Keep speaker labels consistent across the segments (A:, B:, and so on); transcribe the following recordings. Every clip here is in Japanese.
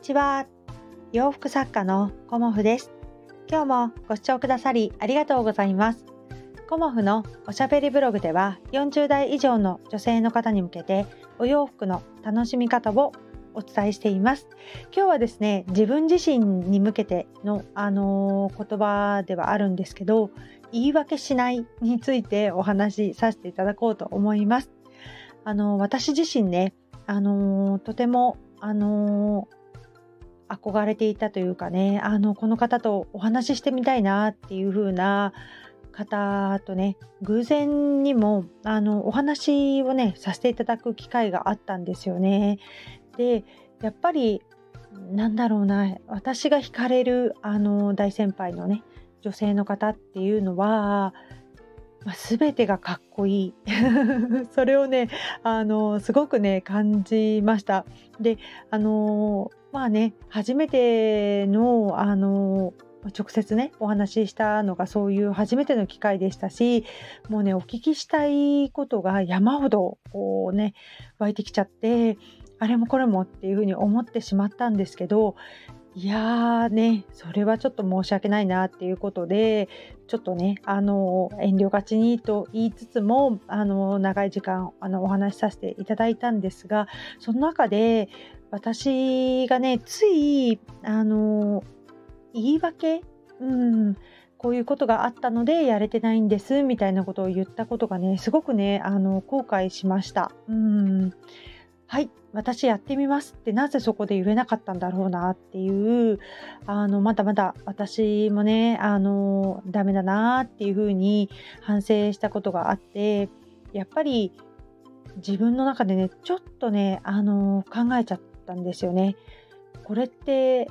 A: ちは。洋服作家のコモフです。今日もご視聴くださりありがとうございます。コモフのおしゃべりブログでは40代以上の女性の方に向けてお洋服の楽しみ方をお伝えしています。今日はですね自分自身に向けてのあのー、言葉ではあるんですけど言い訳しないについてお話しさせていただこうと思います。あのー、私自身ねあのー、とてもあの憧れていたというかねあのこの方とお話ししてみたいなっていう風な方とね偶然にもあのお話をねさせていただく機会があったんですよね。でやっぱりなんだろうな私が惹かれるあの大先輩のね女性の方っていうのは、まあ、全てがかっこいい それをねあのすごくね感じましたであのまあね初めてのあの直接ねお話ししたのがそういう初めての機会でしたしもうねお聞きしたいことが山ほどこうね湧いてきちゃってあれもこれもっていうふうに思ってしまったんです。けどいやーねそれはちょっと申し訳ないなっていうことでちょっとねあの遠慮がちにと言いつつもあの長い時間あのお話しさせていただいたんです。がその中で私がねついあの言い訳うんこういうことがあったのでやれてないんですみたいなことを言ったことがねすごくねあの後悔しました。うん。はい私やってみます。ってなぜそこで言えなかったんだろうなっていうあのまだまだ私もねあのダメだなっていうふうに反省したことがあってやっぱり自分の中でねちょっとねあの考えちゃった。んですよね。これって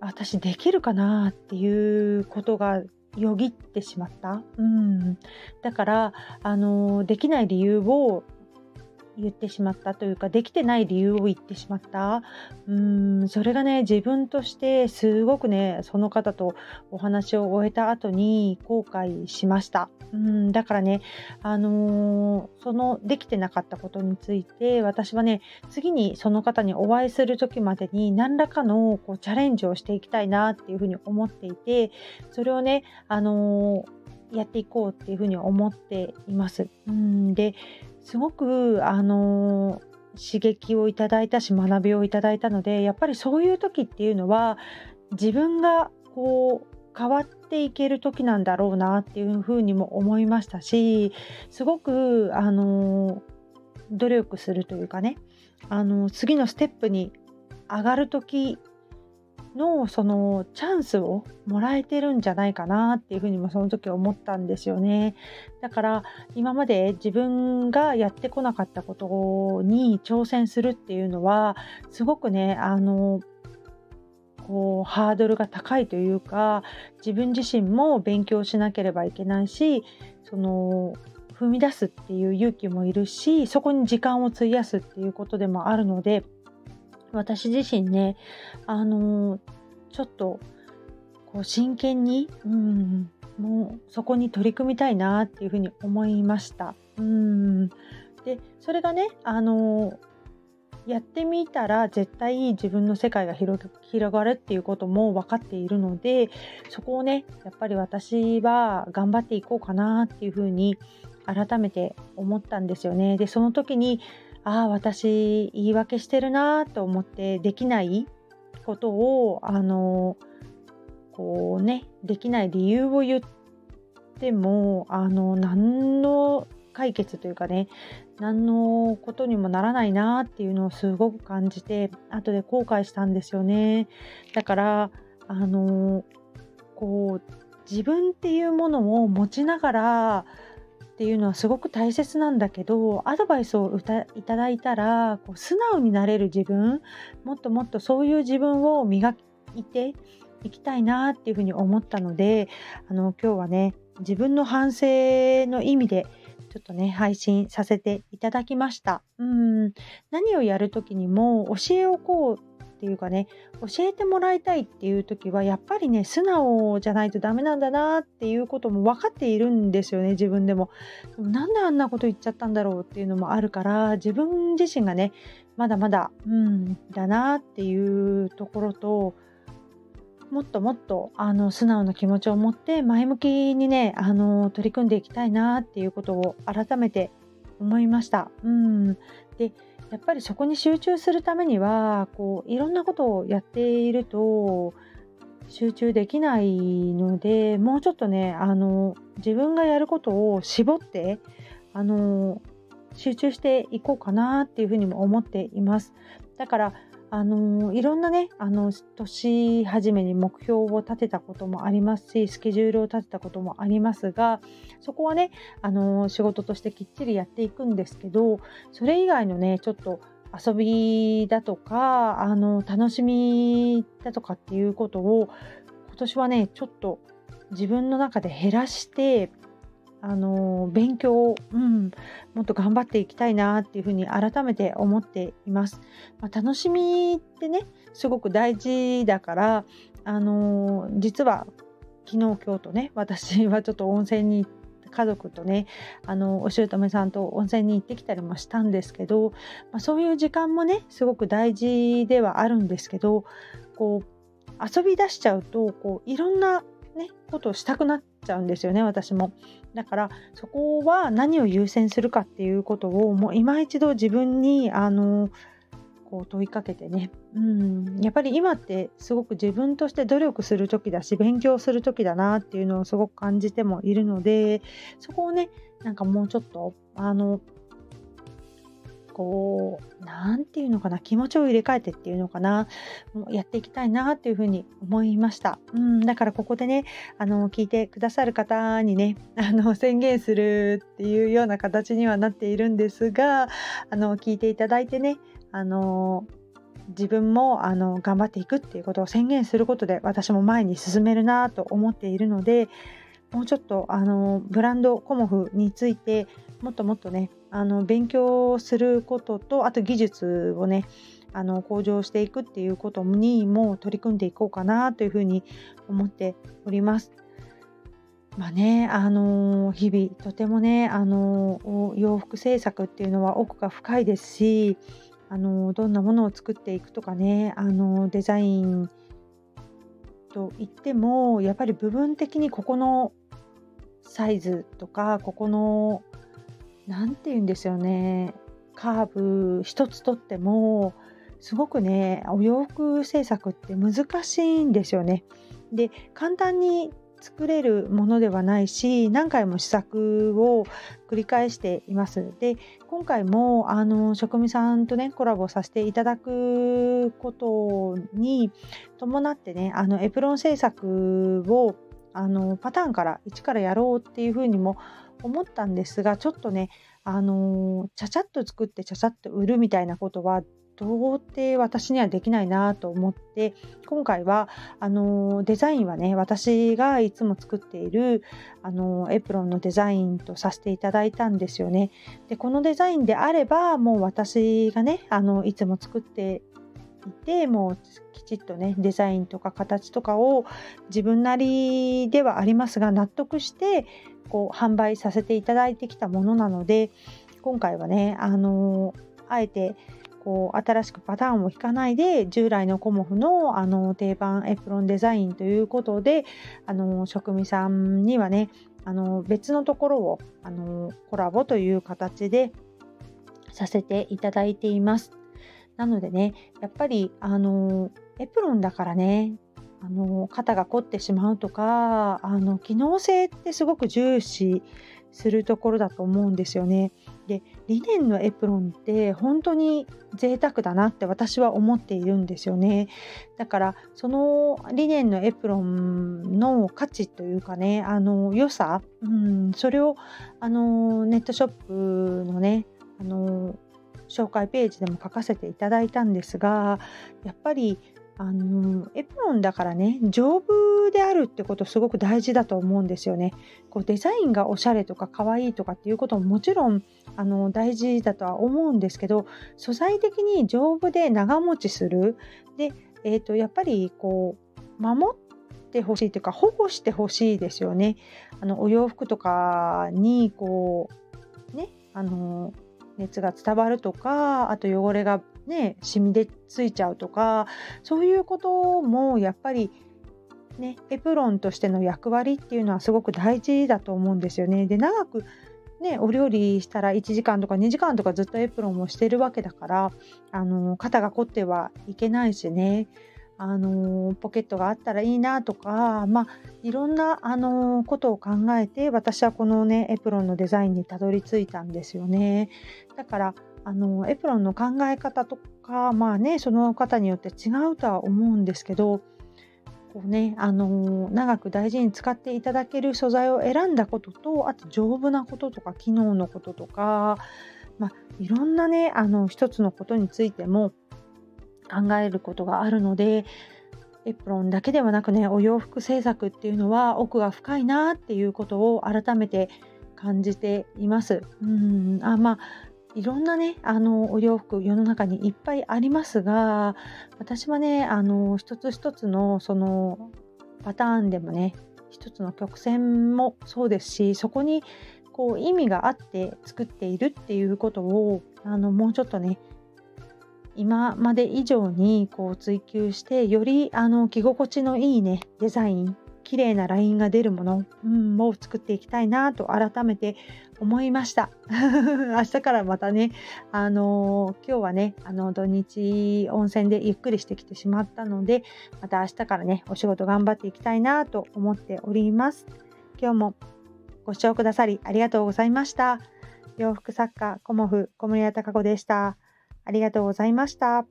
A: 私できるかなっていうことがよぎってしまった？うん、だからあのできない理由を言ってしまったというかできてない理由を言ってしまったうんそれがね自分としてすごくねその方とお話を終えた後に後悔しましたうんだからねあのー、そのできてなかったことについて私はね次にその方にお会いする時までに何らかのこうチャレンジをしていきたいなっていうふうに思っていてそれをねあのーやっていこうっていうふうに思っています。うんですごくあの刺激をいただいたし学びをいただいたのでやっぱりそういう時っていうのは自分がこう変わっていける時なんだろうなっていうふうにも思いましたしすごくあの努力するというかねあの次のステップに上がる時のそのチャンスをもらえてるんじゃないかなっていうふうにもその時思ったんですよね。だから今まで自分がやってこなかったことに挑戦するっていうのはすごくねあのこうハードルが高いというか自分自身も勉強しなければいけないしその踏み出すっていう勇気もいるしそこに時間を費やすっていうことでもあるので私自身ね、あのー、ちょっと、こう、真剣に、うん、もう、そこに取り組みたいなっていうふうに思いました。うん。で、それがね、あのー、やってみたら絶対自分の世界が広がるっていうことも分かっているのでそこをねやっぱり私は頑張っていこうかなっていうふうに改めて思ったんですよね。でその時にああ私言い訳してるなと思ってできないことをあのこうねできない理由を言ってもあの何の解決というかね何のことにもならないなっていうのをすごく感じて後で後悔したんですよね。だからあのこう自分っていうものを持ちながらっていうのはすごく大切なんだけどアドバイスをいただいたらこう素直になれる自分もっともっとそういう自分を磨いていきたいなっていうふうに思ったのであの今日はね自分の反省の意味でちょっとね配信させていただきました。うん何をやる時にも教えをこうっていうかね教えてもらいたいっていう時はやっぱりね素直じゃないとダメなんだなっていうことも分かっているんですよね自分でも。でもなんであんなこと言っちゃったんだろうっていうのもあるから自分自身がねまだまだうんだなっていうところともっともっとあの素直な気持ちを持って前向きにねあの取り組んでいきたいなっていうことを改めて思いました。うん、でやっぱりそこに集中するためにはこういろんなことをやっていると集中できないのでもうちょっとねあの自分がやることを絞ってあの集中していこうかなっていうふうにも思っています。だからあのいろんなねあの年始めに目標を立てたこともありますしスケジュールを立てたこともありますがそこはねあの仕事としてきっちりやっていくんですけどそれ以外のねちょっと遊びだとかあの楽しみだとかっていうことを今年はねちょっと自分の中で減らしてあの勉強、うん、もっと頑張っていきたいなっていうふうに改めて思っています。まあ、楽しみってねすごく大事だからあの実は昨日今日とね私はちょっと温泉に家族とねあのお姑さんと温泉に行ってきたりもしたんですけど、まあ、そういう時間もねすごく大事ではあるんですけどこう遊び出しちゃうとこういろんなね、ことをしたくなっちゃうんですよね私も。だからそこは何を優先するかっていうことをもう今一度自分にあのこう問いかけてね、うん、やっぱり今ってすごく自分として努力する時だし勉強する時だなっていうのをすごく感じてもいるのでそこをねなんかもうちょっとあのこう、なんていうのかな、気持ちを入れ替えてっていうのかな、やっていきたいなっていうふうに思いました。うん、だからここでね、あの、聞いてくださる方にね、あの、宣言するっていうような形にはなっているんですが、あの、聞いていただいてね、あの、自分もあの頑張っていくっていうことを宣言することで私も前に進めるなと思っているのでもうちょっとあのブランドコモフについてもっともっとねあの勉強することとあと技術をねあの向上していくっていうことにも取り組んでいこうかなというふうに思っております。まあね、あの日々とてもね、あの洋服制作っていうのは奥が深いですし、あのどんなものを作っていくとかね、あのデザインといってもやっぱり部分的にここのサイズとかここの何て言うんですよねカーブ一つとってもすごくねお洋服制作って難しいんですよね。で簡単に作れるものではないし何回も試作を繰り返しています。で今回もあの職味さんとねコラボさせていただくことに伴ってねあのエプロン制作をあのパターンから一からやろうっていうふうにも思ったんですがちょっとねあのちゃちゃっと作ってちゃちゃっと売るみたいなことは到底私にはできないなと思って今回はあのデザインはね私がいつも作っているあのエプロンのデザインとさせていただいたんですよね。でこのデザインであればもう私がねあのいつも作っていてもうきちっとねデザインとか形とかを自分なりではありますが納得してこう販売させていただいてきたものなので今回はねあのあえてこう新しくパターンを引かないで従来のコモフのあの定番エプロンデザインということであの職味さんにはねあの別のところをあのコラボという形でさせていただいています。なのでねやっぱりあのエプロンだからねあの肩が凝ってしまうとかあの機能性ってすごく重視するところだと思うんですよね。でリネンのエプロンって本当に贅沢だなって私は思っているんですよね。だからそのリネンのエプロンの価値というかねあの良さ、うん、それをあのネットショップのねあの紹介ページでも書かせていただいたんですがやっぱりあのエプロンだからね丈夫であるってことすごく大事だと思うんですよね。こうデザインがおしゃれとか可愛いとかっていうことももちろんあの大事だとは思うんですけど素材的に丈夫で長持ちするで、えーと、やっぱりこう守ってほしいというか保護してほしいですよね。あのお洋服とかにこうねあの熱が伝わるとかあと汚れがねシミでついちゃうとかそういうこともやっぱりねエプロンとしての役割っていうのはすごく大事だと思うんですよね。で長くね、お料理したら1時間とか2時間とかずっとエプロンをしてるわけだからあの肩が凝ってはいけないしねあのポケットがあったらいいなとか、まあ、いろんなあのことを考えて私はこのねエプロンのデザインにたどり着いたんですよね。だからあのエプロンの考え方とかまあねその方によって違うとは思うんですけどこうねあの長く大事に使っていただける素材を選んだこととあと丈夫なこととか機能のこととか、まあ、いろんなねあの一つのことについても考えることがあるのでエプロンだけではなくねお洋服製作っていうのは奥が深いなっていうことを改めて感じています。うんあまあいろんなねあのお洋服世の中にいっぱいありますが私はねあの一つ一つのそのパターンでもね一つの曲線もそうですしそこにこう意味があって作っているっていうことをあのもうちょっとね今まで以上にこう追求してよりあの着心地のいいねデザイン綺麗なラインが出るもの、うん、を作っていきたいなと改めて思いました。明日からまたねあの今日はねあの土日温泉でゆっくりしてきてしまったのでまた明日からねお仕事頑張っていきたいなと思っております。今日もご視聴くださりありがとうございました。洋服作家コモフ小森屋隆子でした。ありがとうございました。